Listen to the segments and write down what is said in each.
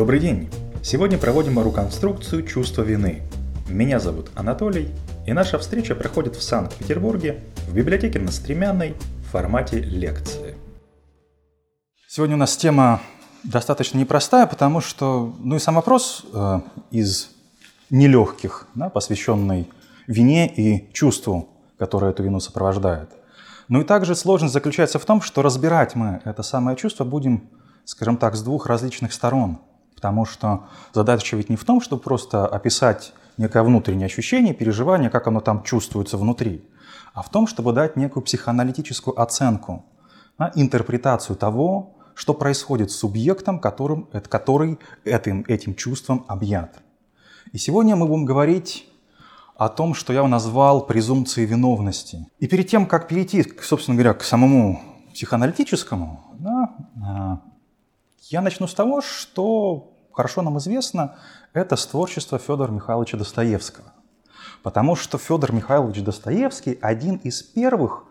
Добрый день! Сегодня проводим реконструкцию чувства вины. Меня зовут Анатолий, и наша встреча проходит в Санкт-Петербурге в библиотеке на Стремянной в формате лекции. Сегодня у нас тема достаточно непростая, потому что, ну и сам вопрос э, из нелегких, да, посвященный вине и чувству, которое эту вину сопровождает. Ну и также сложность заключается в том, что разбирать мы это самое чувство будем, скажем так, с двух различных сторон – Потому что задача ведь не в том, чтобы просто описать некое внутреннее ощущение, переживание, как оно там чувствуется внутри, а в том, чтобы дать некую психоаналитическую оценку, интерпретацию того, что происходит с субъектом, которым, который этим, этим чувством объят. И сегодня мы будем говорить о том, что я назвал презумпцией виновности. И перед тем, как перейти, собственно говоря, к самому психоаналитическому, да, а, я начну с того, что хорошо нам известно, это творчество Федора Михайловича Достоевского. Потому что Федор Михайлович Достоевский один из первых,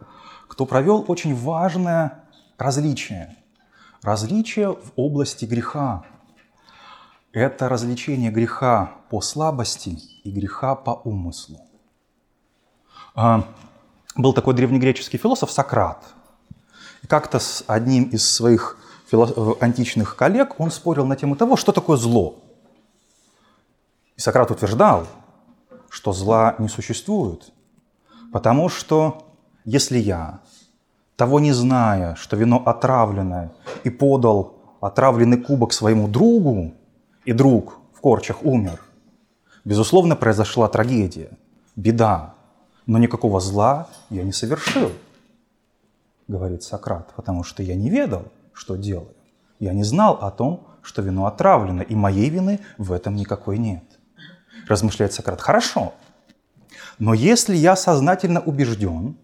кто провел очень важное различие. Различие в области греха. Это различение греха по слабости и греха по умыслу. А, был такой древнегреческий философ Сократ. И как-то с одним из своих античных коллег, он спорил на тему того, что такое зло. И Сократ утверждал, что зла не существует, потому что если я, того не зная, что вино отравленное, и подал отравленный кубок своему другу, и друг в корчах умер, безусловно, произошла трагедия, беда, но никакого зла я не совершил, говорит Сократ, потому что я не ведал – что делаю. Я не знал о том, что вино отравлено, и моей вины в этом никакой нет. Размышляет Сократ. Хорошо. Но если я сознательно убежден,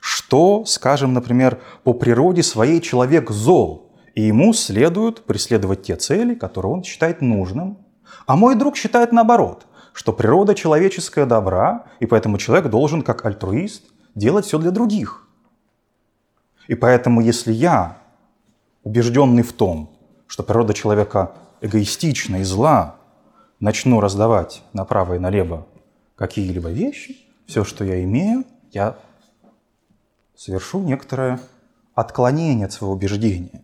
что, скажем, например, по природе своей человек зол, и ему следует преследовать те цели, которые он считает нужным, а мой друг считает наоборот, что природа человеческая добра, и поэтому человек должен, как альтруист, делать все для других. И поэтому, если я убежденный в том, что природа человека эгоистична и зла, начну раздавать направо и налево какие-либо вещи, все, что я имею, я совершу некоторое отклонение от своего убеждения.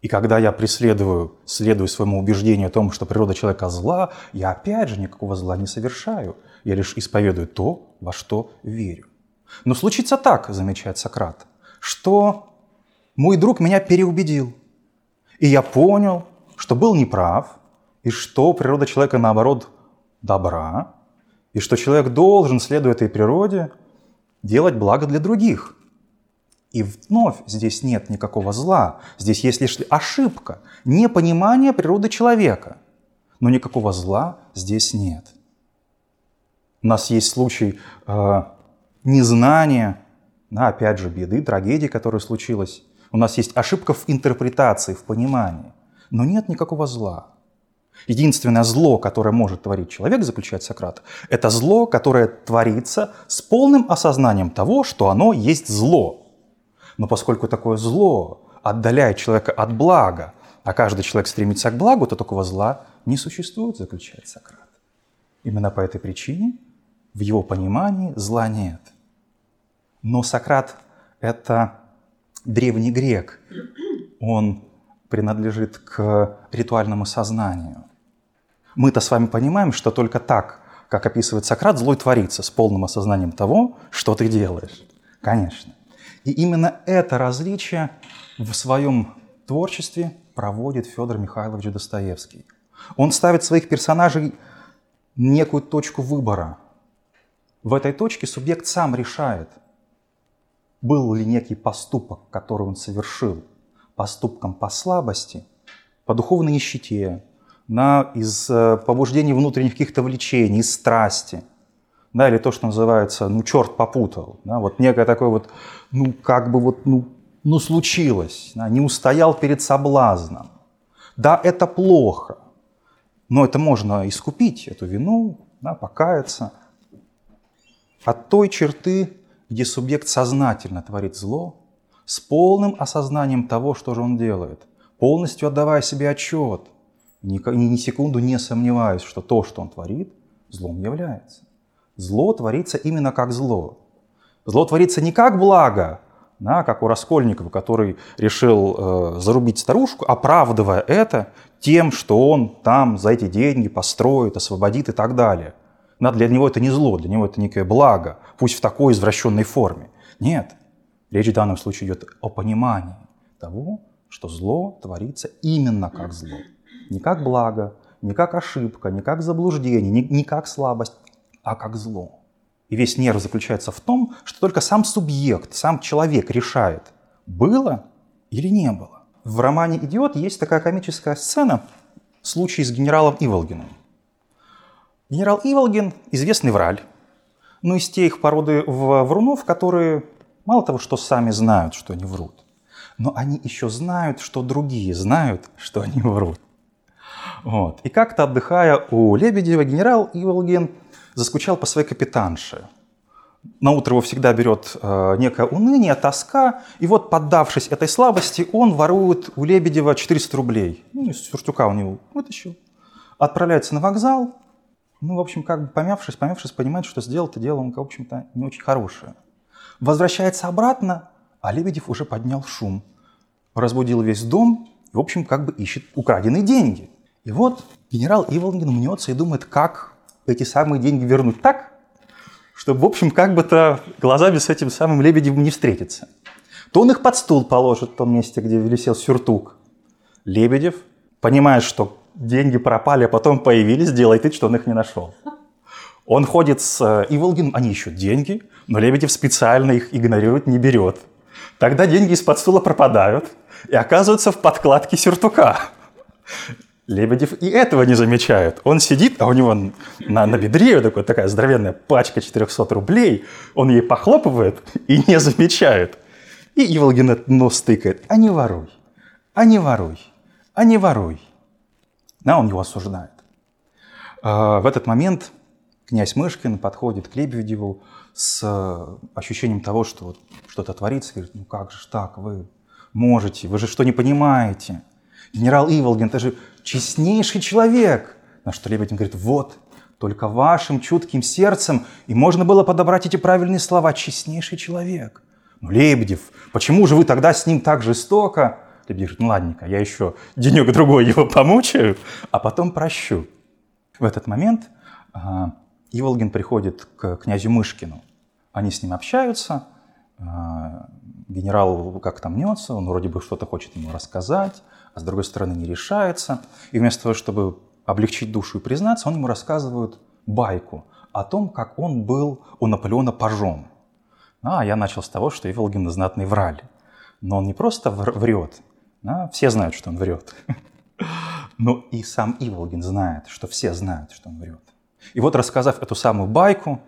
И когда я преследую, следую своему убеждению о том, что природа человека зла, я опять же никакого зла не совершаю. Я лишь исповедую то, во что верю. Но случится так, замечает Сократ, что мой друг меня переубедил. И я понял, что был неправ, и что природа человека, наоборот, добра, и что человек должен, следуя этой природе, делать благо для других. И вновь здесь нет никакого зла, здесь есть лишь ошибка, непонимание природы человека. Но никакого зла здесь нет. У нас есть случай э, незнания, да, опять же, беды, трагедии, которая случилась у нас есть ошибка в интерпретации, в понимании. Но нет никакого зла. Единственное зло, которое может творить человек, заключает Сократ, это зло, которое творится с полным осознанием того, что оно есть зло. Но поскольку такое зло отдаляет человека от блага, а каждый человек стремится к благу, то такого зла не существует, заключает Сократ. Именно по этой причине в его понимании зла нет. Но Сократ – это древний грек, он принадлежит к ритуальному сознанию. Мы-то с вами понимаем, что только так, как описывает Сократ, злой творится с полным осознанием того, что ты делаешь. Конечно. И именно это различие в своем творчестве проводит Федор Михайлович Достоевский. Он ставит своих персонажей некую точку выбора. В этой точке субъект сам решает – был ли некий поступок, который он совершил, поступком по слабости, по духовной нищете, на, из э, побуждений внутренних каких-то влечений, из страсти, да, или то, что называется, ну, черт попутал, да, вот некое такое вот, ну, как бы вот, ну, ну случилось, да, не устоял перед соблазном. Да, это плохо, но это можно искупить, эту вину, да, покаяться. От той черты где субъект сознательно творит зло, с полным осознанием того, что же он делает, полностью отдавая себе отчет, ни, ни секунду не сомневаюсь, что то, что он творит, злом является. Зло творится именно как зло. Зло творится не как благо, да, как у Раскольникова, который решил э, зарубить старушку, оправдывая это тем, что он там за эти деньги построит, освободит и так далее. Для него это не зло, для него это некое благо, пусть в такой извращенной форме. Нет, речь в данном случае идет о понимании того, что зло творится именно как зло. Не как благо, не как ошибка, не как заблуждение, не, не как слабость, а как зло. И весь нерв заключается в том, что только сам субъект, сам человек решает, было или не было. В романе «Идиот» есть такая комическая сцена, случай с генералом Иволгиным. Генерал Иволгин – известный враль, ну, из тех породы врунов, которые мало того, что сами знают, что они врут, но они еще знают, что другие знают, что они врут. Вот. И как-то отдыхая у Лебедева, генерал Иволгин заскучал по своей капитанше. На утро его всегда берет э, некое уныние, тоска, и вот, поддавшись этой слабости, он ворует у Лебедева 400 рублей. Ну, из сюртука у него вытащил. Отправляется на вокзал, ну, в общем, как бы помявшись, помявшись, понимает, что сделал-то дело он, в общем-то, не очень хорошее. Возвращается обратно, а Лебедев уже поднял шум. Разбудил весь дом, и, в общем, как бы ищет украденные деньги. И вот генерал Иволгин мнется и думает, как эти самые деньги вернуть так, чтобы, в общем, как бы-то глазами с этим самым Лебедевым не встретиться. То он их под стул положит в том месте, где висел сюртук. Лебедев, понимая, что деньги пропали, а потом появились, делает вид, что он их не нашел. Он ходит с э, Иволгиным, они ищут деньги, но Лебедев специально их игнорирует, не берет. Тогда деньги из-под стула пропадают и оказываются в подкладке сюртука. Лебедев и этого не замечает. Он сидит, а у него на, на бедре такой, такая здоровенная пачка 400 рублей. Он ей похлопывает и не замечает. И Иволгин нос тыкает. А не воруй, а не воруй, а не воруй. Да, он его осуждает. А, в этот момент князь Мышкин подходит к Лебедеву с ощущением того, что вот что-то творится. Говорит, ну как же так, вы можете, вы же что не понимаете? Генерал Иволгин, это же честнейший человек. На что Лебедин говорит, вот, только вашим чутким сердцем, и можно было подобрать эти правильные слова, честнейший человек. Ну, Лебедев, почему же вы тогда с ним так жестоко? Лебедев говорит, ну ладненько, я еще денек-другой его помучаю, а потом прощу. В этот момент а, Иволгин приходит к князю Мышкину. Они с ним общаются, а, генерал как-то мнется, он вроде бы что-то хочет ему рассказать, а с другой стороны не решается. И вместо того, чтобы облегчить душу и признаться, он ему рассказывает байку о том, как он был у Наполеона пажом. А я начал с того, что Иволгин знатный враль. Но он не просто врет, а, все знают, что он врет. Но и сам Иволгин знает, что все знают, что он врет. И вот рассказав эту самую байку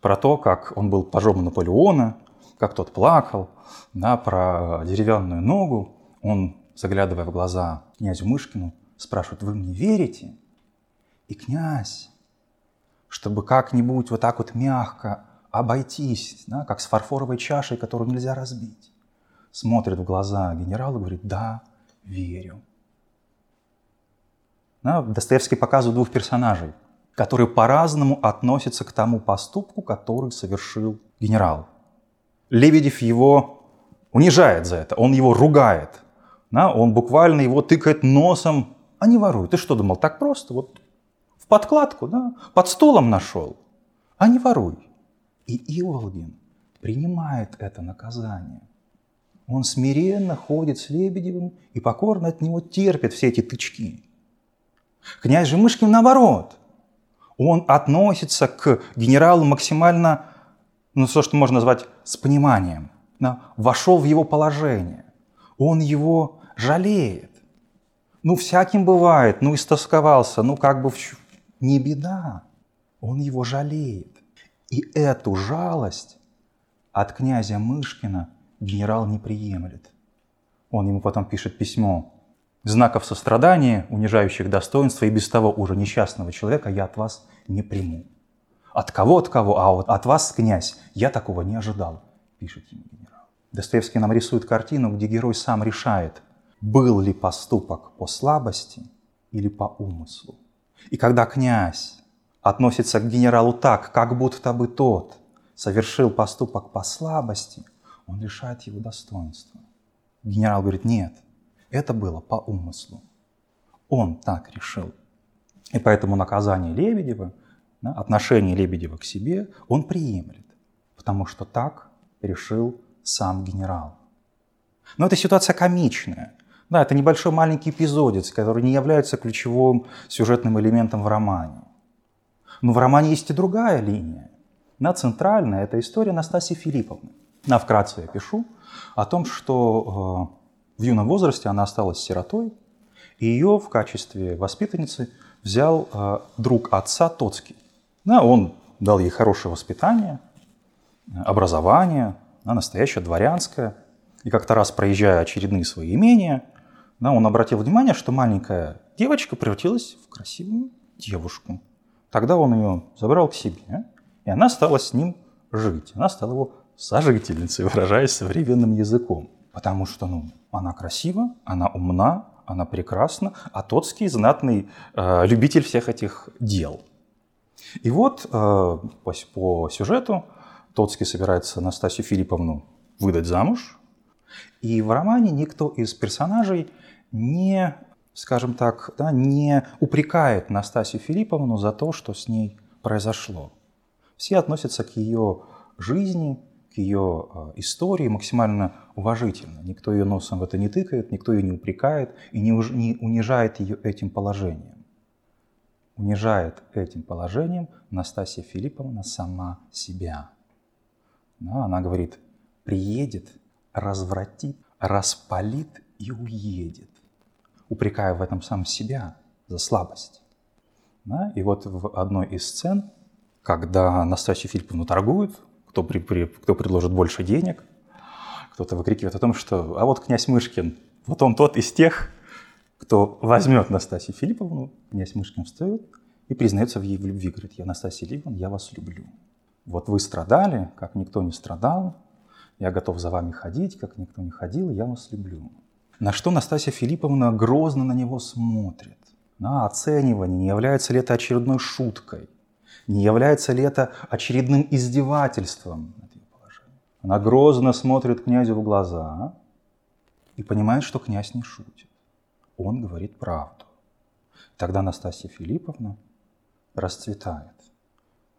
про то, как он был пажом Наполеона, как тот плакал, да, про деревянную ногу, он заглядывая в глаза князю Мышкину, спрашивает, вы мне верите? И князь, чтобы как-нибудь вот так вот мягко обойтись, да, как с фарфоровой чашей, которую нельзя разбить, смотрит в глаза генералу и говорит, да, верю. Да, Достоевский показывает двух персонажей, которые по-разному относятся к тому поступку, который совершил генерал. Лебедев его унижает за это, он его ругает – да, он буквально его тыкает носом, а не воруй. Ты что думал, так просто? Вот в подкладку, да, под столом нашел. А не воруй. И Иволгин принимает это наказание. Он смиренно ходит с Лебедевым и покорно от него терпит все эти тычки. Князь же Мышкин наоборот. Он относится к генералу максимально, ну, то, что можно назвать с пониманием. Вошел в его положение. Он его жалеет. Ну, всяким бывает, ну, истосковался, ну, как бы не беда. Он его жалеет. И эту жалость от князя Мышкина генерал не приемлет. Он ему потом пишет письмо. Знаков сострадания, унижающих достоинства и без того уже несчастного человека я от вас не приму. От кого, от кого, а вот от вас, князь, я такого не ожидал, пишет ему генерал. Достоевский нам рисует картину, где герой сам решает – был ли поступок по слабости или по умыслу. И когда князь относится к генералу так, как будто бы тот совершил поступок по слабости, он лишает его достоинства. Генерал говорит, нет, это было по умыслу. Он так решил. И поэтому наказание Лебедева, отношение Лебедева к себе, он приемлет, потому что так решил сам генерал. Но эта ситуация комичная. Да, это небольшой маленький эпизодец, который не является ключевым сюжетным элементом в романе. Но в романе есть и другая линия. На центральная – это история Настасьи Филипповны. На вкратце я пишу о том, что э, в юном возрасте она осталась сиротой, и ее в качестве воспитанницы взял э, друг отца Тоцкий. Да, он дал ей хорошее воспитание, образование, да, настоящее дворянское. И как-то раз, проезжая очередные свои имения, да, он обратил внимание, что маленькая девочка превратилась в красивую девушку. Тогда он ее забрал к себе, и она стала с ним жить. Она стала его сожительницей, выражаясь современным языком. Потому что ну, она красива, она умна, она прекрасна, а Тоцкий знатный э, любитель всех этих дел. И вот э, по, по сюжету Тоцкий собирается Настасью Филипповну выдать замуж, и в романе никто из персонажей не, скажем так, да, не упрекает Настасью Филипповну за то, что с ней произошло. Все относятся к ее жизни, к ее э, истории максимально уважительно. Никто ее носом в это не тыкает, никто ее не упрекает и не унижает ее этим положением. Унижает этим положением Настасья Филипповна сама себя. Да, она говорит, приедет, развратит, распалит и уедет, упрекая в этом сам себя за слабость. Да? И вот в одной из сцен, когда Настасью Филипповну торгуют, кто, при, при, кто предложит больше денег, кто-то выкрикивает о том, что «а вот князь Мышкин, вот он тот из тех, кто возьмет Настасью Филипповну». Князь Мышкин встает и признается в ей в любви, говорит «я Настасья Филипповна, я вас люблю». Вот вы страдали, как никто не страдал, я готов за вами ходить, как никто не ходил, я вас люблю. На что Настасья Филипповна грозно на него смотрит. На оценивание, не является ли это очередной шуткой, не является ли это очередным издевательством Она грозно смотрит князю в глаза и понимает, что князь не шутит. Он говорит правду. Тогда Настасья Филипповна расцветает.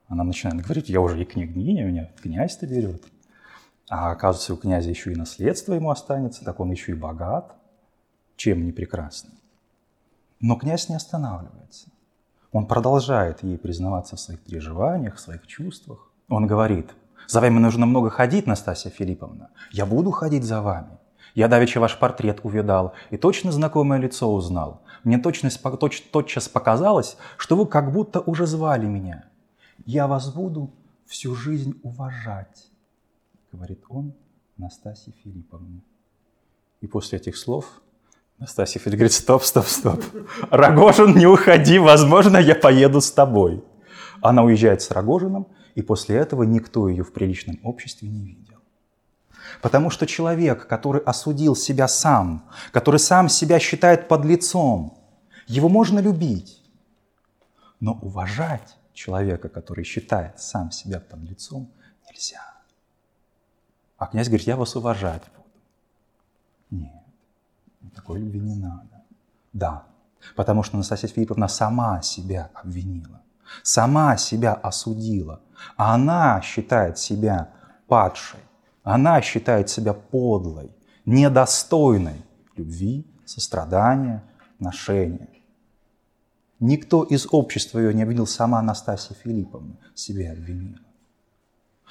Она начинает говорить, я уже и княгиня, меня князь-то берет. А оказывается, у князя еще и наследство ему останется, так он еще и богат. Чем не прекрасно. Но князь не останавливается. Он продолжает ей признаваться в своих переживаниях, в своих чувствах. Он говорит, за вами нужно много ходить, Настасья Филипповна. Я буду ходить за вами. Я давеча ваш портрет увидал и точно знакомое лицо узнал. Мне точно, точ, тотчас показалось, что вы как будто уже звали меня. Я вас буду всю жизнь уважать, говорит он Настасье Филипповне. И после этих слов Настасья Филипповна говорит, стоп, стоп, стоп. Рогожин, не уходи, возможно, я поеду с тобой. Она уезжает с Рогожиным, и после этого никто ее в приличном обществе не видел. Потому что человек, который осудил себя сам, который сам себя считает подлецом, его можно любить, но уважать человека, который считает сам себя под лицом, нельзя. А князь говорит, я вас уважать буду. Нет, такой любви не надо. Да, потому что Анастасия Филипповна сама себя обвинила, сама себя осудила. Она считает себя падшей, она считает себя подлой, недостойной любви, сострадания, отношения. Никто из общества ее не обвинил, сама Анастасия Филипповна себя обвинила.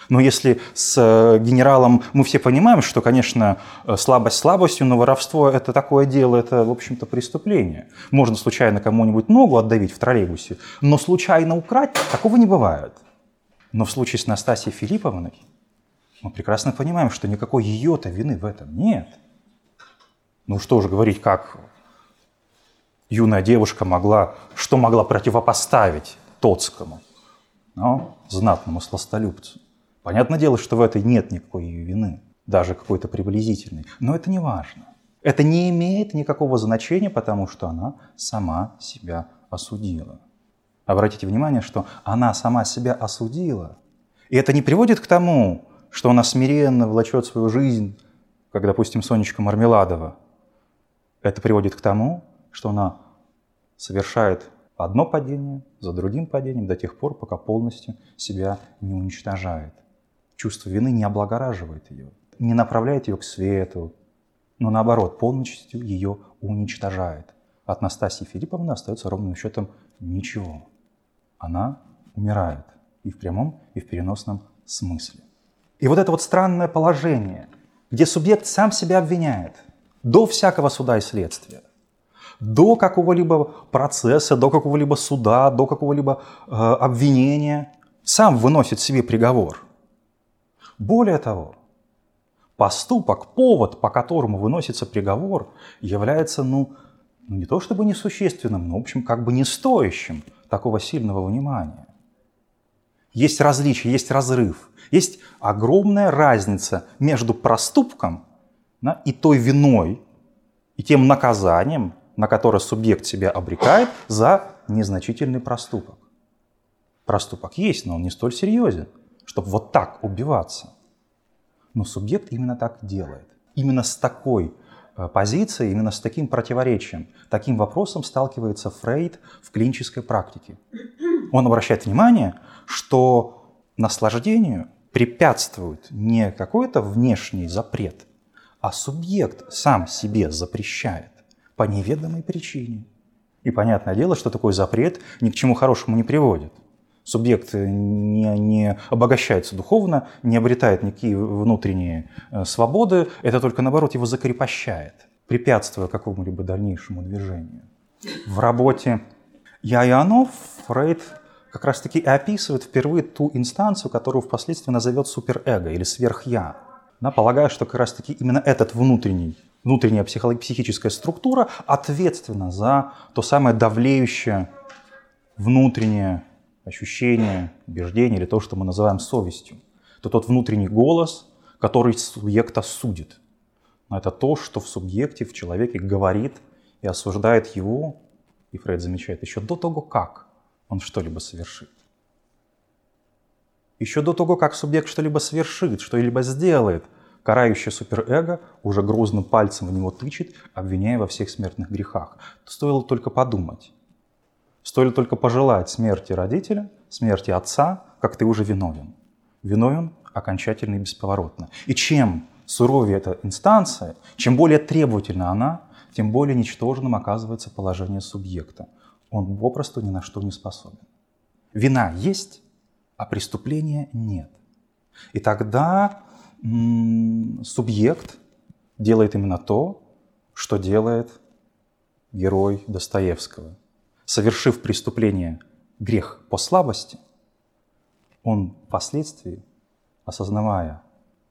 Но если с э, генералом мы все понимаем, что, конечно, э, слабость слабостью, но воровство – это такое дело, это, в общем-то, преступление. Можно случайно кому-нибудь ногу отдавить в троллейбусе, но случайно украть – такого не бывает. Но в случае с Настасьей Филипповной мы прекрасно понимаем, что никакой ее-то вины в этом нет. Ну что же говорить, как юная девушка могла, что могла противопоставить Тоцкому, ну, знатному сластолюбцу. Понятное дело, что в этой нет никакой ее вины, даже какой-то приблизительной. Но это не важно. Это не имеет никакого значения, потому что она сама себя осудила. Обратите внимание, что она сама себя осудила. И это не приводит к тому, что она смиренно влачет свою жизнь, как, допустим, Сонечка Мармеладова. Это приводит к тому, что она совершает одно падение за другим падением до тех пор, пока полностью себя не уничтожает. Чувство вины не облагораживает ее, не направляет ее к свету, но наоборот, полностью ее уничтожает. От Настасьи Филипповны остается ровным счетом ничего. Она умирает и в прямом, и в переносном смысле. И вот это вот странное положение, где субъект сам себя обвиняет до всякого суда и следствия, до какого-либо процесса, до какого-либо суда, до какого-либо э, обвинения, сам выносит себе приговор. Более того, поступок, повод, по которому выносится приговор, является, ну, ну не то чтобы несущественным, но, в общем, как бы не стоящим такого сильного внимания. Есть различие, есть разрыв, есть огромная разница между проступком да, и той виной, и тем наказанием, на которое субъект себя обрекает за незначительный проступок. Проступок есть, но он не столь серьезен, чтобы вот так убиваться. Но субъект именно так делает. Именно с такой э, позицией, именно с таким противоречием, таким вопросом сталкивается Фрейд в клинической практике. Он обращает внимание, что наслаждению препятствует не какой-то внешний запрет, а субъект сам себе запрещает по неведомой причине. И понятное дело, что такой запрет ни к чему хорошему не приводит. Субъект не, не обогащается духовно, не обретает никакие внутренние э, свободы, это только наоборот его закрепощает, препятствуя какому-либо дальнейшему движению. В работе «Я и оно» Фрейд как раз-таки описывает впервые ту инстанцию, которую впоследствии назовет суперэго или сверхя. Да, полагая, что как раз-таки именно этот внутренний, внутренняя психическая структура ответственна за то самое давлеющее внутреннее ощущение, убеждение или то, что мы называем совестью. Это тот внутренний голос, который субъекта судит. Это то, что в субъекте, в человеке говорит и осуждает его, и Фрейд замечает, еще до того, как он что-либо совершит. Еще до того, как субъект что-либо совершит, что-либо сделает, карающее суперэго уже грозным пальцем в него тычет, обвиняя во всех смертных грехах. Стоило только подумать. Стоило только пожелать смерти родителя, смерти отца, как ты уже виновен. Виновен окончательно и бесповоротно. И чем суровее эта инстанция, чем более требовательна она, тем более ничтожным оказывается положение субъекта – он попросту ни на что не способен. Вина есть, а преступления нет. И тогда м- субъект делает именно то, что делает герой Достоевского. Совершив преступление грех по слабости, он впоследствии, осознавая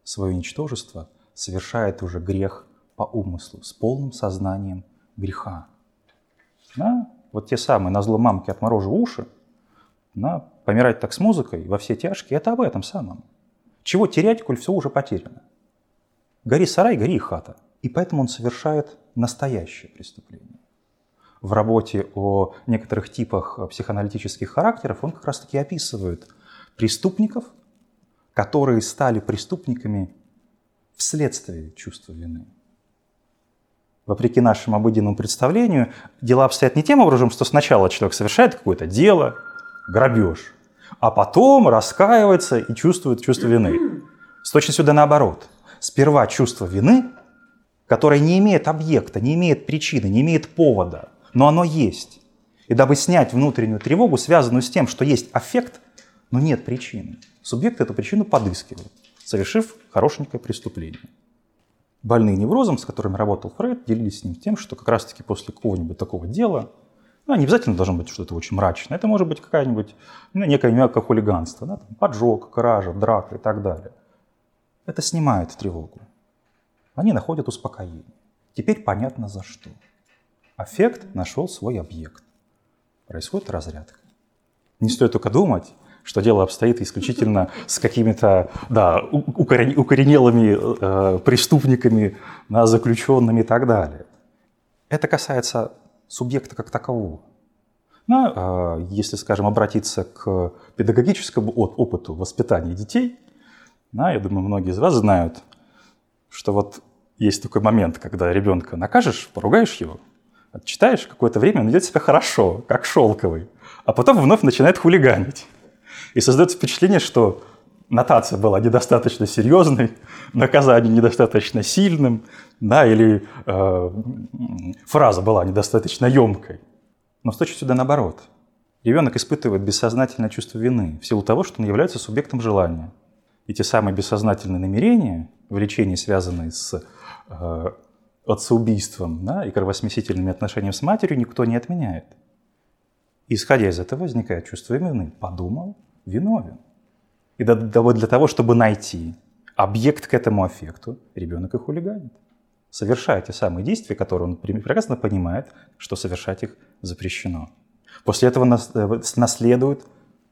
свое ничтожество, совершает уже грех по умыслу, с полным сознанием греха. Да? вот те самые на зло мамки отморожу уши, на помирать так с музыкой во все тяжкие, это об этом самом. Чего терять, коль все уже потеряно? Гори сарай, гори и хата. И поэтому он совершает настоящее преступление. В работе о некоторых типах психоаналитических характеров он как раз-таки описывает преступников, которые стали преступниками вследствие чувства вины вопреки нашему обыденному представлению, дела обстоят не тем образом, что сначала человек совершает какое-то дело, грабеж, а потом раскаивается и чувствует чувство вины. С точностью да наоборот. Сперва чувство вины, которое не имеет объекта, не имеет причины, не имеет повода, но оно есть. И дабы снять внутреннюю тревогу, связанную с тем, что есть аффект, но нет причины, субъект эту причину подыскивает, совершив хорошенькое преступление больные неврозом, с которыми работал Фрейд, делились с ним тем, что как раз-таки после какого-нибудь такого дела, ну, не обязательно должно быть что-то очень мрачное, это может быть какая-нибудь, ну, некое мягкое хулиганство, да, там, поджог, кража, драка и так далее. Это снимает тревогу. Они находят успокоение. Теперь понятно за что. Аффект нашел свой объект. Происходит разрядка. Не стоит только думать, что дело обстоит исключительно с какими-то да, укоренелыми э, преступниками, да, заключенными и так далее. Это касается субъекта как такового. Ну, э, если, скажем, обратиться к педагогическому опыту воспитания детей, да, я думаю, многие из вас знают, что вот есть такой момент, когда ребенка накажешь, поругаешь его, отчитаешь, какое-то время он ведет себя хорошо, как шелковый, а потом вновь начинает хулиганить. И создается впечатление, что нотация была недостаточно серьезной, наказание недостаточно сильным, да, или э, фраза была недостаточно емкой. Но в случае сюда наоборот. Ребенок испытывает бессознательное чувство вины в силу того, что он является субъектом желания. И те самые бессознательные намерения, влечения, связанные с э, отцеубийством да, и кровосмесительными отношениями с матерью, никто не отменяет. Исходя из этого возникает чувство вины. Подумал, виновен. И для того, чтобы найти объект к этому аффекту, ребенок и хулиганит. Совершая те самые действия, которые он прекрасно понимает, что совершать их запрещено. После этого э, наследует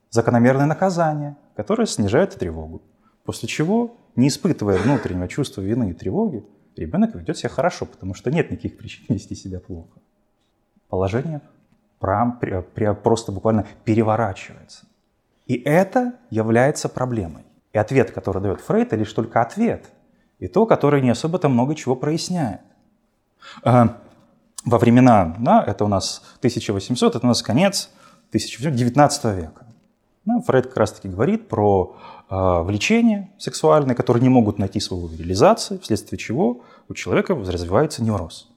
закономерное наказание, которое снижает тревогу. После чего, не испытывая внутреннего чувства вины и тревоги, ребенок ведет себя хорошо, потому что нет никаких причин вести себя плохо. Положение прям, просто буквально переворачивается. И это является проблемой. И ответ, который дает Фрейд, это лишь только ответ. И то, который не особо-то много чего проясняет. А, во времена, да, это у нас 1800, это у нас конец 19 века. Да, Фрейд как раз-таки говорит про влечения сексуальные, которые не могут найти свою реализацию, вследствие чего у человека развивается невроз.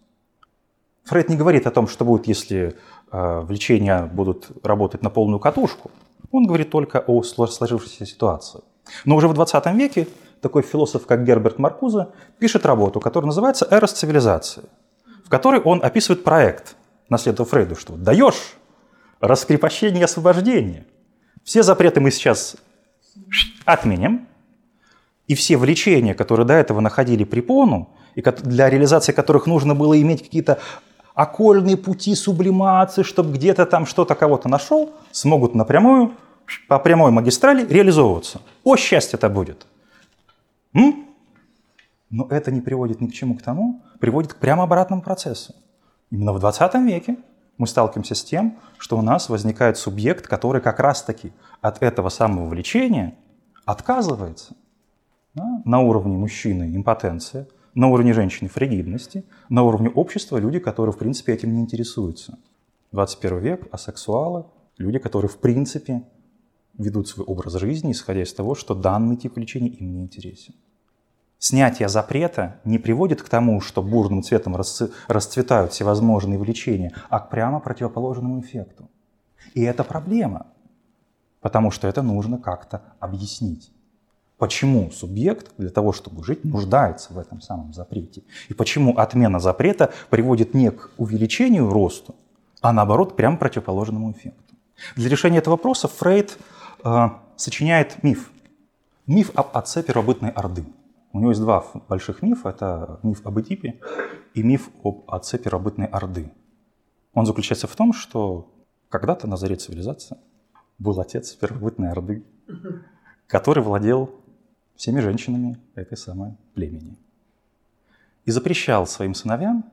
Фрейд не говорит о том, что будет, если э, влечения будут работать на полную катушку. Он говорит только о сложившейся ситуации. Но уже в 20 веке такой философ, как Герберт Маркуза, пишет работу, которая называется «Эрос цивилизации», в которой он описывает проект, наследуя Фрейду, что даешь раскрепощение и освобождение. Все запреты мы сейчас отменим, и все влечения, которые до этого находили препону, и для реализации которых нужно было иметь какие-то окольные пути сублимации, чтобы где-то там что-то кого-то нашел, смогут напрямую, по прямой магистрали реализовываться. О, счастье это будет! М? Но это не приводит ни к чему к тому, приводит к прямо обратному процессу. Именно в 20 веке мы сталкиваемся с тем, что у нас возникает субъект, который как раз-таки от этого самого влечения отказывается. Да? На уровне мужчины импотенция – на уровне женщины фригидности, на уровне общества люди, которые в принципе этим не интересуются. 21 век, асексуалы, люди, которые в принципе ведут свой образ жизни, исходя из того, что данный тип лечения им не интересен. Снятие запрета не приводит к тому, что бурным цветом расцветают всевозможные влечения, а к прямо противоположному эффекту. И это проблема, потому что это нужно как-то объяснить почему субъект для того, чтобы жить, нуждается в этом самом запрете. И почему отмена запрета приводит не к увеличению росту, а наоборот, прямо противоположному эффекту. Для решения этого вопроса Фрейд э, сочиняет миф. Миф об отце первобытной Орды. У него есть два больших мифа. Это миф об Эдипе и миф об отце первобытной Орды. Он заключается в том, что когда-то на заре цивилизации был отец первобытной Орды, который владел всеми женщинами этой самой племени. И запрещал своим сыновьям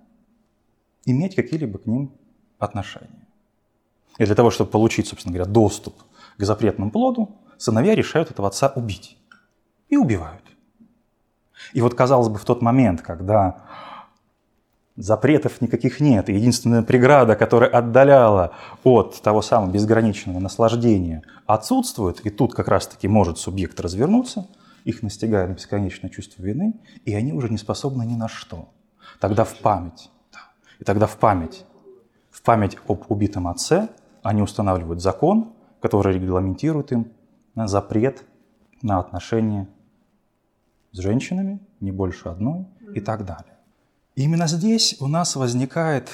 иметь какие-либо к ним отношения. И для того, чтобы получить, собственно говоря, доступ к запретному плоду, сыновья решают этого отца убить. И убивают. И вот, казалось бы, в тот момент, когда запретов никаких нет, и единственная преграда, которая отдаляла от того самого безграничного наслаждения, отсутствует, и тут как раз-таки может субъект развернуться – их настигает бесконечное чувство вины, и они уже не способны ни на что. Тогда в память, и тогда в память, в память об убитом отце они устанавливают закон, который регламентирует им на запрет на отношения с женщинами, не больше одной и так далее. И именно здесь у нас возникает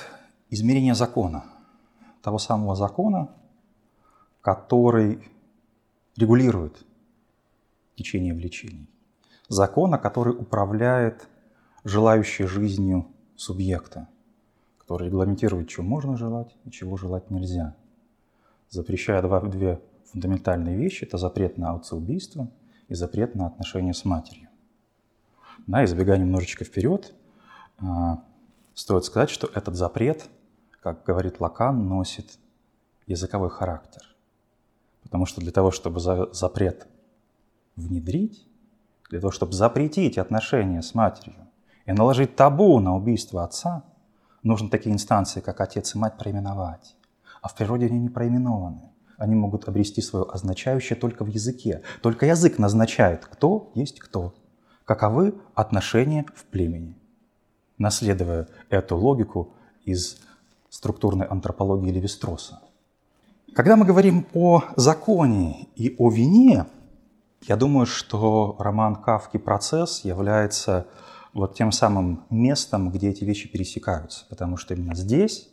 измерение закона, того самого закона, который регулирует течение влечений. Закона, который управляет желающей жизнью субъекта, который регламентирует, чего можно желать и чего желать нельзя, запрещая два, две фундаментальные вещи. Это запрет на отцеубийство и запрет на отношения с матерью. Да, избегая немножечко вперед, а, стоит сказать, что этот запрет, как говорит Лакан, носит языковой характер. Потому что для того, чтобы запрет внедрить, для того, чтобы запретить отношения с матерью и наложить табу на убийство отца, нужно такие инстанции, как отец и мать, проименовать. А в природе они не проименованы. Они могут обрести свое означающее только в языке. Только язык назначает, кто есть кто. Каковы отношения в племени. Наследуя эту логику из структурной антропологии Левистроса. Когда мы говорим о законе и о вине, я думаю, что роман Кавки «Процесс» является вот тем самым местом, где эти вещи пересекаются. Потому что именно здесь,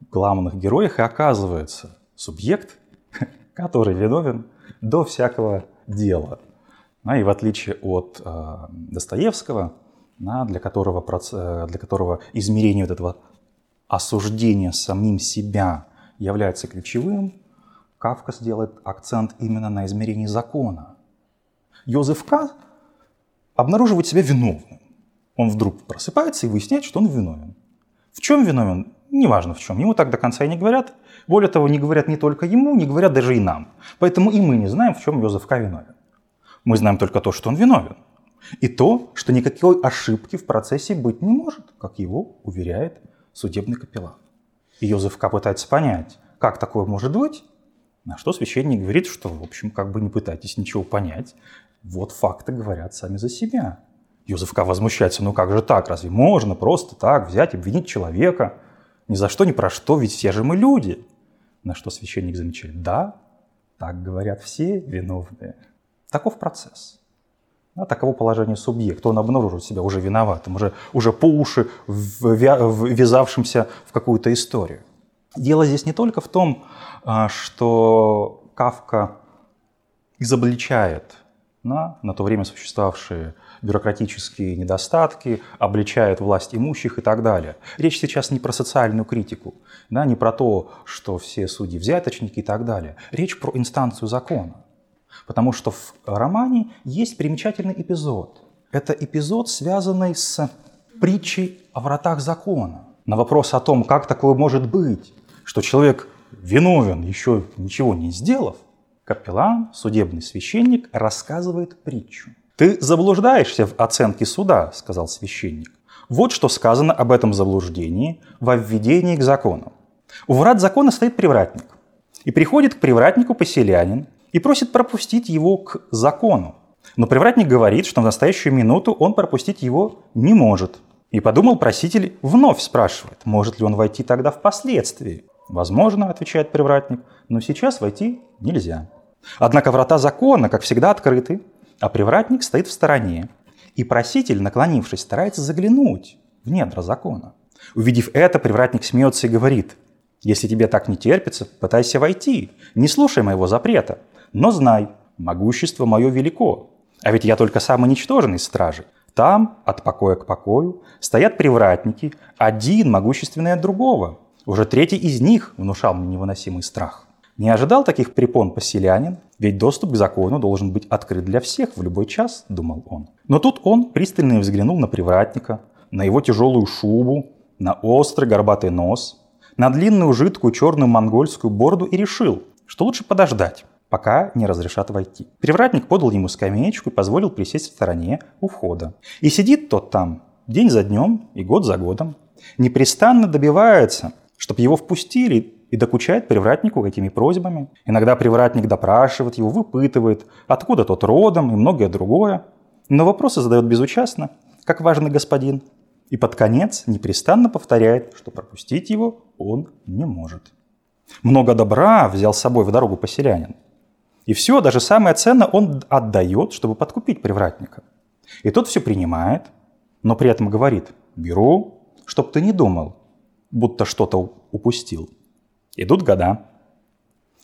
в главных героях, и оказывается субъект, который виновен до всякого дела. А, и в отличие от э, Достоевского, а, для, которого, э, для которого измерение вот этого осуждения самим себя является ключевым, Кавка сделает акцент именно на измерении закона. Йозеф К. обнаруживает себя виновным. Он вдруг просыпается и выясняет, что он виновен. В чем виновен? Неважно в чем. Ему так до конца и не говорят. Более того, не говорят не только ему, не говорят даже и нам. Поэтому и мы не знаем, в чем Йозеф К. виновен. Мы знаем только то, что он виновен. И то, что никакой ошибки в процессе быть не может, как его уверяет судебный капеллан. И Йозеф К. пытается понять, как такое может быть, на что священник говорит, что, в общем, как бы не пытайтесь ничего понять, вот факты говорят сами за себя. Юзеф К. возмущается, ну как же так, разве можно просто так взять, обвинить человека? Ни за что, ни про что, ведь все же мы люди. На что священник замечает, да, так говорят все виновные. Таков процесс. Да, таково положение субъекта. Он обнаруживает себя уже виноватым, уже, уже по уши ввязавшимся в какую-то историю. Дело здесь не только в том, а, что Кавка изобличает на, на то время существовавшие бюрократические недостатки, обличает власть имущих и так далее. Речь сейчас не про социальную критику, да, не про то, что все судьи взяточники и так далее. Речь про инстанцию закона. Потому что в романе есть примечательный эпизод. Это эпизод, связанный с притчей о вратах закона. На вопрос о том, как такое может быть, что человек виновен, еще ничего не сделав, Капеллан, судебный священник, рассказывает притчу. «Ты заблуждаешься в оценке суда», — сказал священник. Вот что сказано об этом заблуждении во введении к закону. У врат закона стоит привратник. И приходит к привратнику поселянин и просит пропустить его к закону. Но привратник говорит, что в настоящую минуту он пропустить его не может. И подумал проситель, вновь спрашивает, может ли он войти тогда впоследствии. «Возможно», — отвечает привратник, — «но сейчас войти нельзя». Однако врата закона, как всегда, открыты, а привратник стоит в стороне. И проситель, наклонившись, старается заглянуть в недра закона. Увидев это, привратник смеется и говорит, «Если тебе так не терпится, пытайся войти, не слушай моего запрета, но знай, могущество мое велико, а ведь я только самый ничтожный стражи. Там, от покоя к покою, стоят привратники, один могущественный от другого. Уже третий из них внушал мне невыносимый страх. Не ожидал таких препон поселянин, ведь доступ к закону должен быть открыт для всех в любой час, думал он. Но тут он пристально взглянул на привратника, на его тяжелую шубу, на острый горбатый нос, на длинную жидкую черную монгольскую бороду и решил, что лучше подождать, пока не разрешат войти. Привратник подал ему скамеечку и позволил присесть в стороне у входа. И сидит тот там день за днем и год за годом, непрестанно добивается, чтобы его впустили и докучает привратнику этими просьбами. Иногда привратник допрашивает его, выпытывает, откуда тот родом и многое другое. Но вопросы задает безучастно, как важный господин. И под конец непрестанно повторяет, что пропустить его он не может. Много добра взял с собой в дорогу поселянин. И все, даже самое ценное он отдает, чтобы подкупить привратника. И тот все принимает, но при этом говорит, беру, чтоб ты не думал, будто что-то упустил. Идут года.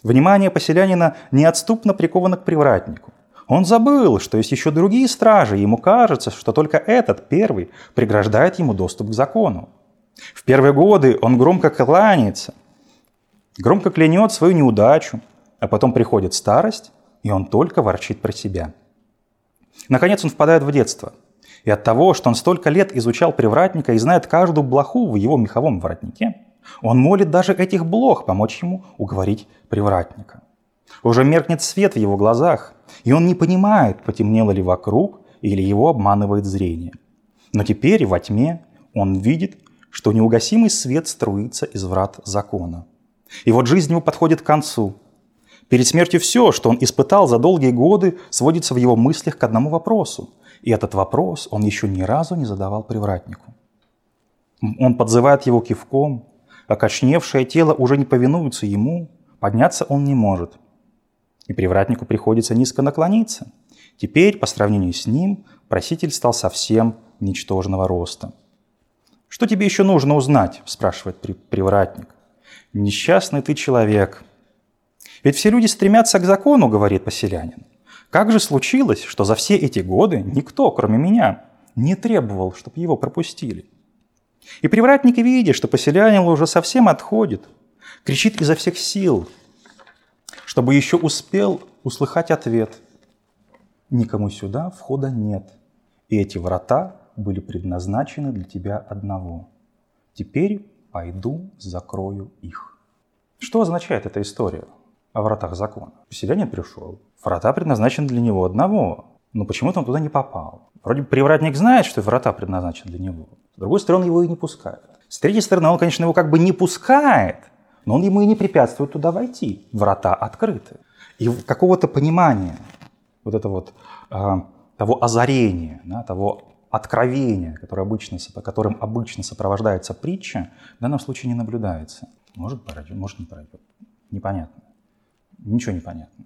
Внимание поселянина неотступно приковано к привратнику. Он забыл, что есть еще другие стражи, и ему кажется, что только этот, первый, преграждает ему доступ к закону. В первые годы он громко кланяется, громко клянет свою неудачу, А потом приходит старость, и он только ворчит про себя. Наконец он впадает в детство. И от того, что он столько лет изучал привратника и знает каждую блоху в его меховом воротнике, он молит даже этих блох помочь ему уговорить привратника. Уже меркнет свет в его глазах, и он не понимает, потемнело ли вокруг или его обманывает зрение. Но теперь во тьме он видит, что неугасимый свет струится из врат закона. И вот жизнь его подходит к концу. Перед смертью все, что он испытал за долгие годы, сводится в его мыслях к одному вопросу. И этот вопрос он еще ни разу не задавал привратнику. Он подзывает его кивком, окочневшее тело уже не повинуется ему, подняться он не может. И привратнику приходится низко наклониться. Теперь, по сравнению с ним, проситель стал совсем ничтожного роста – «Что тебе еще нужно узнать?» – спрашивает привратник. «Несчастный ты человек». «Ведь все люди стремятся к закону», – говорит поселянин. «Как же случилось, что за все эти годы никто, кроме меня, не требовал, чтобы его пропустили?» И привратник, видя, что поселянин уже совсем отходит, кричит изо всех сил, чтобы еще успел услыхать ответ. «Никому сюда входа нет, и эти врата были предназначены для тебя одного. Теперь пойду, закрою их. Что означает эта история о вратах закона? Поселянин пришел, врата предназначены для него одного, но почему-то он туда не попал. Вроде привратник знает, что врата предназначены для него. С другой стороны, его и не пускают. С третьей стороны, он, конечно, его как бы не пускает, но он ему и не препятствует туда войти. Врата открыты. И какого-то понимания вот это вот э, того озарения, да, того откровения, которое обычно, которым обычно сопровождается притча, в данном случае не наблюдается. Может пройдет, может не пройдет. Непонятно. Ничего не понятно.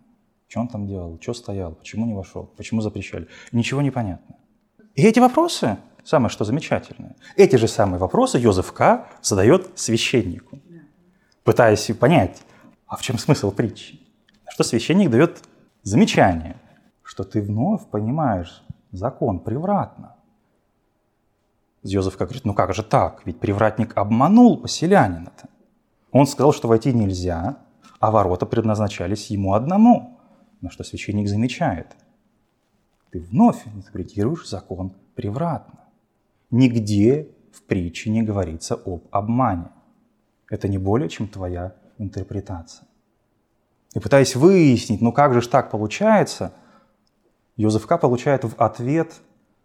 Что он там делал, что стоял, почему не вошел, почему запрещали. Ничего не понятно. И эти вопросы, самое что замечательное, эти же самые вопросы Йозеф К. задает священнику, пытаясь понять, а в чем смысл притчи. Что священник дает замечание, что ты вновь понимаешь закон превратно. Йозефка говорит, ну как же так? Ведь привратник обманул поселянина-то. Он сказал, что войти нельзя, а ворота предназначались ему одному. На что священник замечает. Ты вновь интерпретируешь закон превратно. Нигде в притче не говорится об обмане. Это не более, чем твоя интерпретация. И пытаясь выяснить, ну как же ж так получается, Йозефка получает в ответ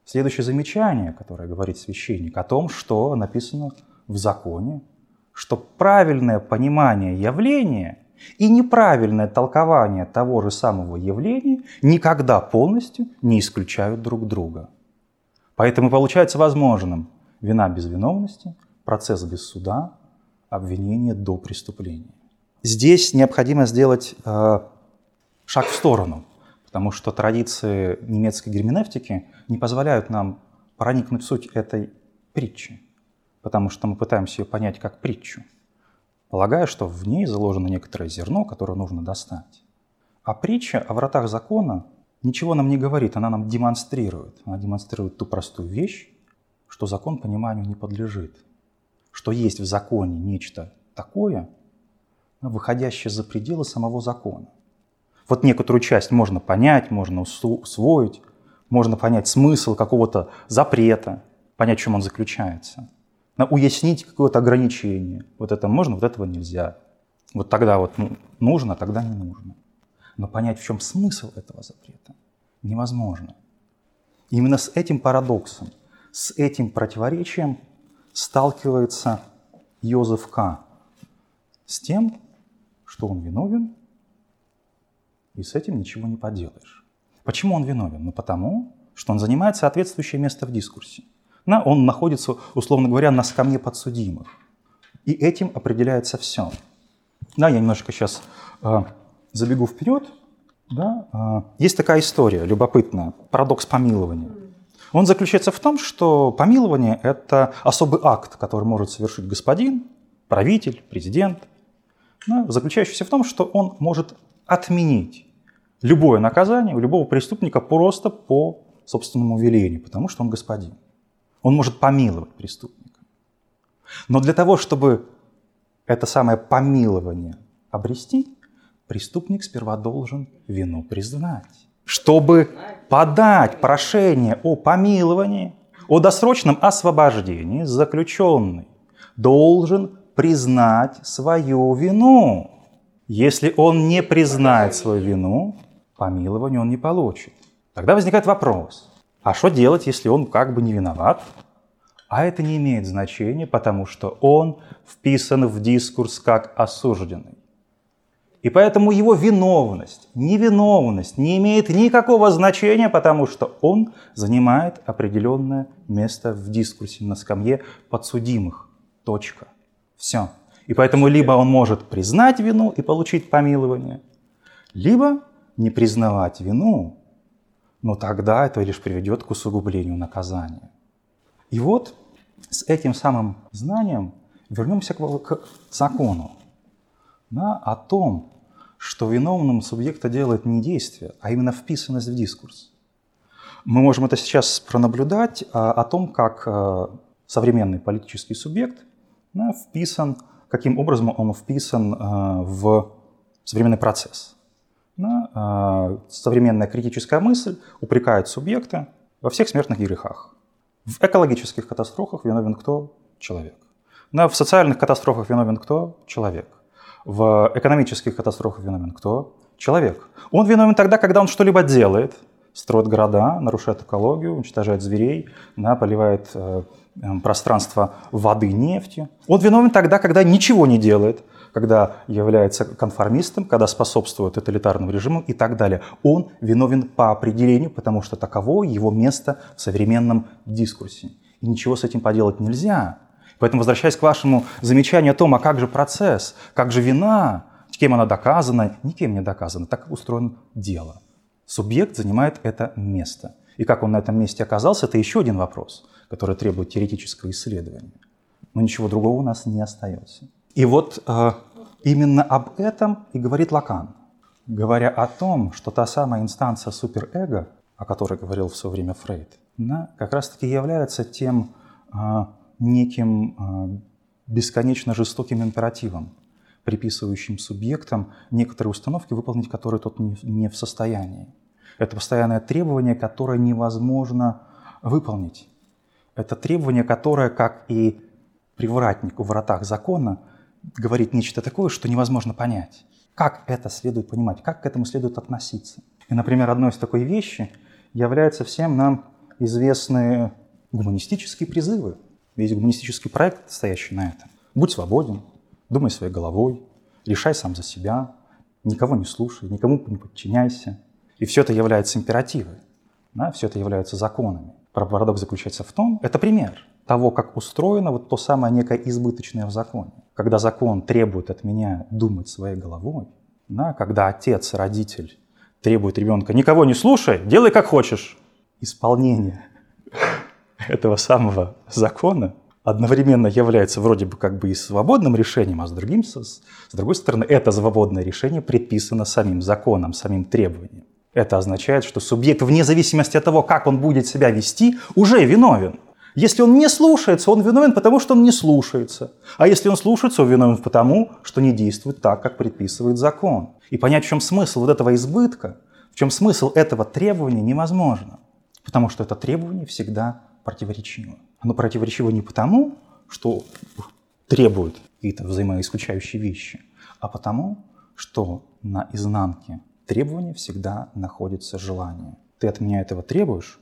Следующее замечание, которое говорит священник, о том, что написано в законе, что правильное понимание явления и неправильное толкование того же самого явления никогда полностью не исключают друг друга. Поэтому получается возможным вина без виновности, процесс без суда, обвинение до преступления. Здесь необходимо сделать э, шаг в сторону – потому что традиции немецкой герменевтики не позволяют нам проникнуть в суть этой притчи, потому что мы пытаемся ее понять как притчу, полагая, что в ней заложено некоторое зерно, которое нужно достать. А притча о вратах закона ничего нам не говорит, она нам демонстрирует. Она демонстрирует ту простую вещь, что закон пониманию не подлежит, что есть в законе нечто такое, выходящее за пределы самого закона – вот некоторую часть можно понять, можно усвоить, можно понять смысл какого-то запрета, понять, в чем он заключается. Уяснить какое-то ограничение. Вот это можно, вот этого нельзя. Вот тогда вот ну, нужно, а тогда не нужно. Но понять, в чем смысл этого запрета, невозможно. Именно с этим парадоксом, с этим противоречием сталкивается Йозеф К. С тем, что он виновен, и с этим ничего не поделаешь. Почему он виновен? Ну потому, что он занимает соответствующее место в дискурсе. На, он находится, условно говоря, на скамье подсудимых. И этим определяется все. Да, я немножко сейчас э, забегу вперед. Да, э, есть такая история любопытная, парадокс помилования. Он заключается в том, что помилование – это особый акт, который может совершить господин, правитель, президент, да, заключающийся в том, что он может отменить любое наказание у любого преступника просто по собственному велению, потому что он господин. Он может помиловать преступника. Но для того, чтобы это самое помилование обрести, Преступник сперва должен вину признать. Чтобы подать прошение о помиловании, о досрочном освобождении, заключенный должен признать свою вину. Если он не признает свою вину, помилование он не получит. Тогда возникает вопрос, а что делать, если он как бы не виноват? А это не имеет значения, потому что он вписан в дискурс как осужденный. И поэтому его виновность, невиновность не имеет никакого значения, потому что он занимает определенное место в дискурсе на скамье подсудимых. Точка. Все. И поэтому либо он может признать вину и получить помилование, либо не признавать вину, но тогда это лишь приведет к усугублению наказания. И вот с этим самым знанием вернемся к, к закону да, о том, что виновным субъекта делает не действие, а именно вписанность в дискурс. Мы можем это сейчас пронаблюдать а, о том, как а, современный политический субъект да, вписан, каким образом он вписан а, в современный процесс. Да, а, современная критическая мысль упрекает субъекта во всех смертных грехах. В экологических катастрофах виновен кто? Человек. Да, в социальных катастрофах виновен кто? Человек. В экономических катастрофах виновен кто? Человек. Он виновен тогда, когда он что-либо делает, строит города, нарушает экологию, уничтожает зверей, да, поливает э, пространство воды нефтью. Он виновен тогда, когда ничего не делает, когда является конформистом, когда способствует тоталитарному режиму и так далее. Он виновен по определению, потому что таково его место в современном дискурсе. И ничего с этим поделать нельзя. Поэтому, возвращаясь к вашему замечанию о том, а как же процесс, как же вина, кем она доказана, никем не доказана, так устроено дело. Субъект занимает это место. И как он на этом месте оказался, это еще один вопрос, который требует теоретического исследования. Но ничего другого у нас не остается. И вот э, именно об этом и говорит Лакан, говоря о том, что та самая инстанция суперэго, о которой говорил в свое время Фрейд, она как раз-таки является тем э, неким э, бесконечно жестоким императивом, приписывающим субъектам некоторые установки, выполнить которые тот не, в состоянии. Это постоянное требование, которое невозможно выполнить. Это требование, которое, как и привратник у вратах закона, говорит нечто такое, что невозможно понять. Как это следует понимать, как к этому следует относиться. И, например, одной из такой вещи являются всем нам известные гуманистические призывы, Весь гуманистический проект, стоящий на этом. Будь свободен, думай своей головой, решай сам за себя, никого не слушай, никому не подчиняйся. И все это является императивой, да, все это является законами. Парадокс заключается в том, это пример того, как устроено вот то самое некое избыточное в законе. Когда закон требует от меня думать своей головой, да, когда отец, родитель требует ребенка, никого не слушай, делай как хочешь. Исполнение этого самого закона одновременно является вроде бы как бы и свободным решением, а с, другим, с, с другой стороны, это свободное решение предписано самим законом, самим требованием. Это означает, что субъект, вне зависимости от того, как он будет себя вести, уже виновен. Если он не слушается, он виновен, потому что он не слушается. А если он слушается, он виновен потому, что не действует так, как предписывает закон. И понять, в чем смысл вот этого избытка, в чем смысл этого требования невозможно. Потому что это требование всегда противоречиво. Оно противоречиво не потому, что требует какие-то взаимоисключающие вещи, а потому, что на изнанке требования всегда находится желание. Ты от меня этого требуешь,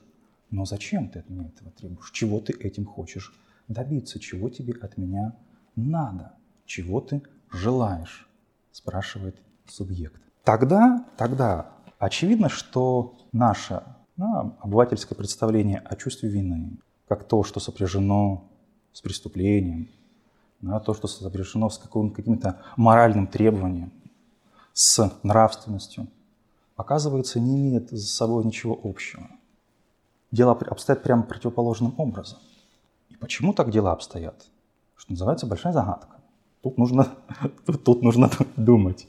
но зачем ты от меня этого требуешь? Чего ты этим хочешь добиться? Чего тебе от меня надо? Чего ты желаешь? Спрашивает субъект. Тогда, тогда очевидно, что наша на обывательское представление о чувстве вины, как то, что сопряжено с преступлением, на то, что сопряжено с каким-то моральным требованием, с нравственностью, оказывается, не имеет с собой ничего общего. Дела обстоят прямо противоположным образом. И почему так дела обстоят? Что называется, большая загадка. Тут нужно, тут, тут нужно думать,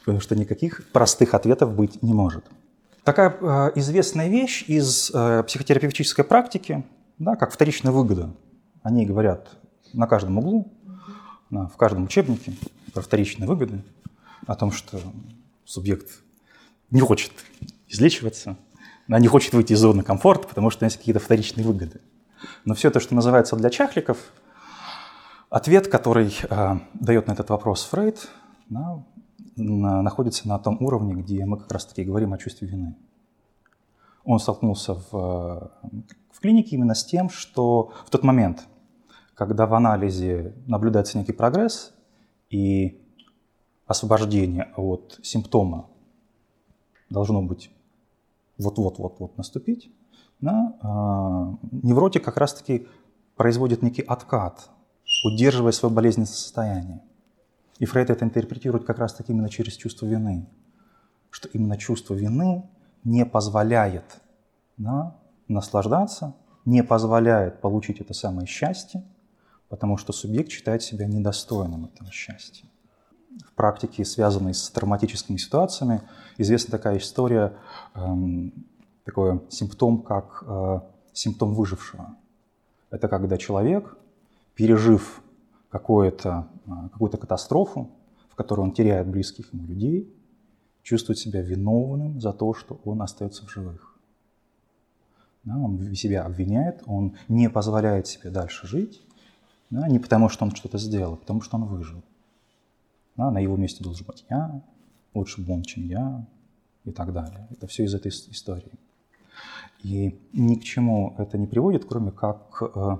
потому что никаких простых ответов быть не может. Такая э, известная вещь из э, психотерапевтической практики, да, как вторичная выгода. Они говорят на каждом углу, на, в каждом учебнике про вторичные выгоды, о том, что Субъект не хочет излечиваться, она не хочет выйти из зоны комфорта, потому что есть какие-то вторичные выгоды. Но все то, что называется для чахликов, ответ, который э, дает на этот вопрос Фрейд, да, на, находится на том уровне, где мы как раз-таки говорим о чувстве вины. Он столкнулся в, в клинике именно с тем, что в тот момент, когда в анализе наблюдается некий прогресс и освобождение от симптома должно быть вот-вот-вот-вот наступить, да, э, невротик как раз-таки производит некий откат, удерживая свое болезненное состояние. И Фрейд это интерпретирует как раз-таки именно через чувство вины, что именно чувство вины не позволяет да, наслаждаться, не позволяет получить это самое счастье, потому что субъект считает себя недостойным этого счастья. В практике, связанной с травматическими ситуациями, известна такая история, эм, такой симптом, как э, симптом выжившего. Это когда человек, пережив какую-то э, какую катастрофу, в которой он теряет близких ему людей, чувствует себя виновным за то, что он остается в живых. Да, он себя обвиняет, он не позволяет себе дальше жить, да, не потому что он что-то сделал, а потому что он выжил. Да, на его месте должен быть я, лучше бы он, чем я, и так далее. Это все из этой истории. И ни к чему это не приводит, кроме как к э,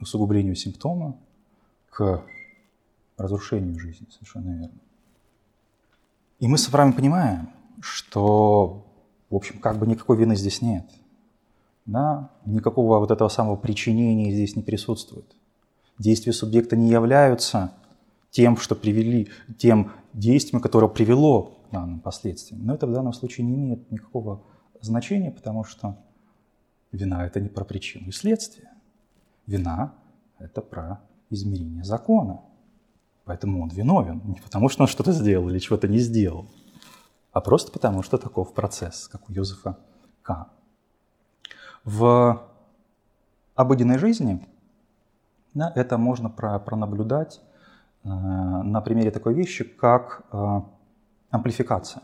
усугублению симптома, к разрушению жизни, совершенно верно. И мы с вами понимаем, что, в общем, как бы никакой вины здесь нет. Да? Никакого вот этого самого причинения здесь не присутствует. Действия субъекта не являются тем, что привели, тем действием, которое привело к данным последствиям. Но это в данном случае не имеет никакого значения, потому что вина – это не про причину и следствие. Вина – это про измерение закона. Поэтому он виновен. Не потому, что он что-то сделал или чего-то не сделал, а просто потому, что таков процесс, как у Йозефа К. В обыденной жизни да, это можно про, пронаблюдать на примере такой вещи, как э, амплификация.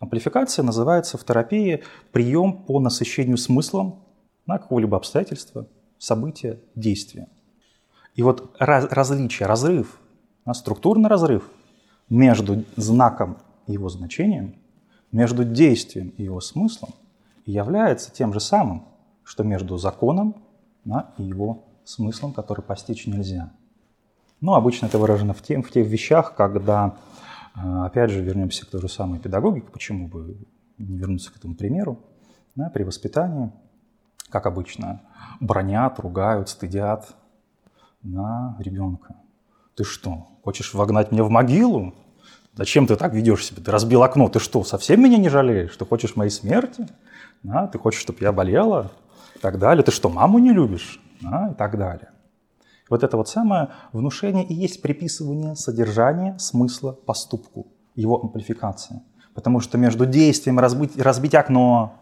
Амплификация называется в терапии прием по насыщению смыслом на какого-либо обстоятельства, события, действия. И вот раз, различие, разрыв, структурный разрыв между знаком и его значением, между действием и его смыслом является тем же самым, что между законом да, и его смыслом, который постичь нельзя. Но обычно это выражено в, тем, в тех вещах, когда а, опять же, вернемся к той же самой педагогике, почему бы не вернуться к этому примеру. Да, при воспитании, как обычно, бронят, ругают, стыдят на ребенка. Ты что, хочешь вогнать меня в могилу? Зачем ты так ведешь себя? Ты разбил окно, ты что, совсем меня не жалеешь? Ты хочешь моей смерти? Да, ты хочешь, чтобы я болела? И так далее. Ты что, маму не любишь? Да, и так далее. Вот это вот самое внушение и есть приписывание содержания, смысла поступку, его амплификация. Потому что между действием разбить, разбить окно,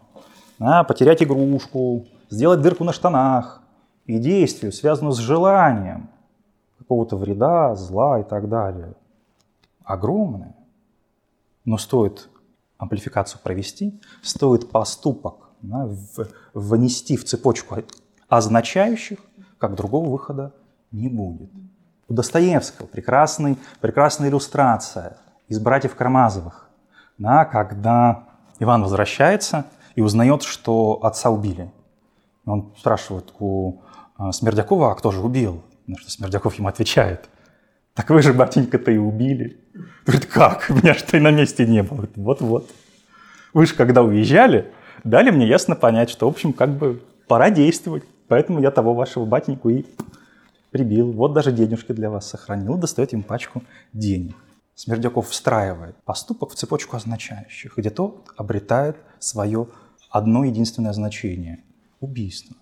да, потерять игрушку, сделать дырку на штанах и действию, связанную с желанием какого-то вреда, зла и так далее, огромное. Но стоит амплификацию провести, стоит поступок да, в, внести в цепочку означающих, как другого выхода не будет. У Достоевского прекрасный, прекрасная иллюстрация из «Братьев Кармазовых», да, когда Иван возвращается и узнает, что отца убили. Он спрашивает у а, Смердякова, а кто же убил? На что Смердяков ему отвечает, так вы же, батенька-то и убили. Говорит, как? Меня что и на месте не было. Вот-вот. Вы же когда уезжали, дали мне ясно понять, что, в общем, как бы пора действовать. Поэтому я того вашего батеньку и прибил, вот даже денежки для вас сохранил, достает им пачку денег. Смердяков встраивает поступок в цепочку означающих, где тот обретает свое одно единственное значение – убийство.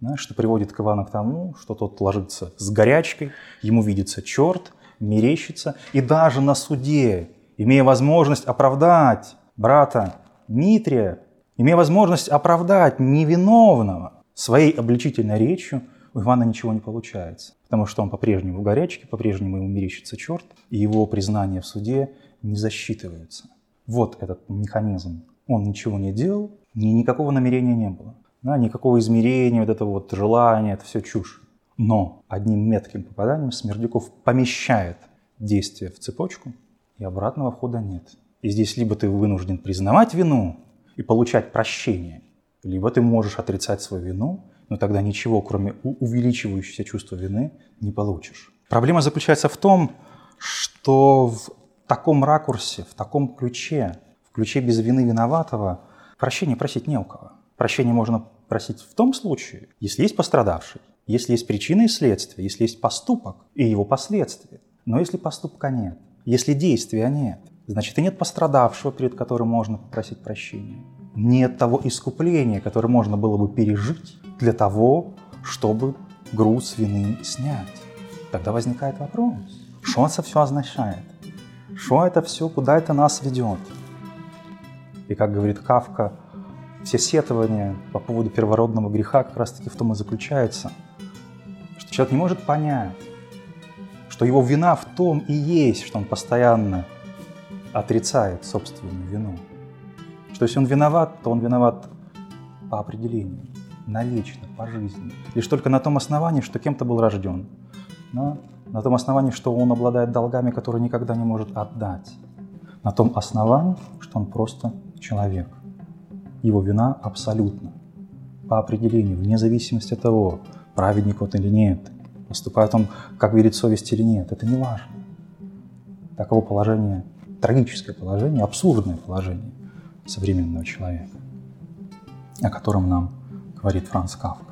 Знаешь, что приводит к Ивану к тому, что тот ложится с горячкой, ему видится черт, мерещится, и даже на суде, имея возможность оправдать брата Дмитрия, имея возможность оправдать невиновного своей обличительной речью – у Ивана ничего не получается, потому что он по-прежнему в горячке, по-прежнему ему мерещится черт, и его признание в суде не засчитывается. вот этот механизм. Он ничего не делал, ни, никакого намерения не было. Да, никакого измерения, вот этого вот желания, это все чушь. Но одним метким попаданием Смердюков помещает действие в цепочку, и обратного входа нет. И здесь либо ты вынужден признавать вину и получать прощение, либо ты можешь отрицать свою вину, но тогда ничего, кроме увеличивающегося чувства вины, не получишь. Проблема заключается в том, что в таком ракурсе, в таком ключе, в ключе без вины виноватого, прощения просить не у кого. Прощение можно просить в том случае, если есть пострадавший, если есть причина и следствие, если есть поступок и его последствия. Но если поступка нет, если действия нет, значит и нет пострадавшего, перед которым можно попросить прощения. Нет того искупления, которое можно было бы пережить для того, чтобы груз вины снять. Тогда возникает вопрос, что это все означает? Что это все, куда это нас ведет? И как говорит Кавка, все сетования по поводу первородного греха как раз-таки в том и заключается, что человек не может понять, что его вина в том и есть, что он постоянно отрицает собственную вину. Что если он виноват, то он виноват по определению, навечно, по жизни. Лишь только на том основании, что кем-то был рожден. Да? На том основании, что он обладает долгами, которые никогда не может отдать. На том основании, что он просто человек. Его вина абсолютно. По определению, вне зависимости от того, праведник он или нет, поступает он, как верит совесть или нет, это не важно. Таково положение, трагическое положение, абсурдное положение современного человека, о котором нам говорит Франц Кавка.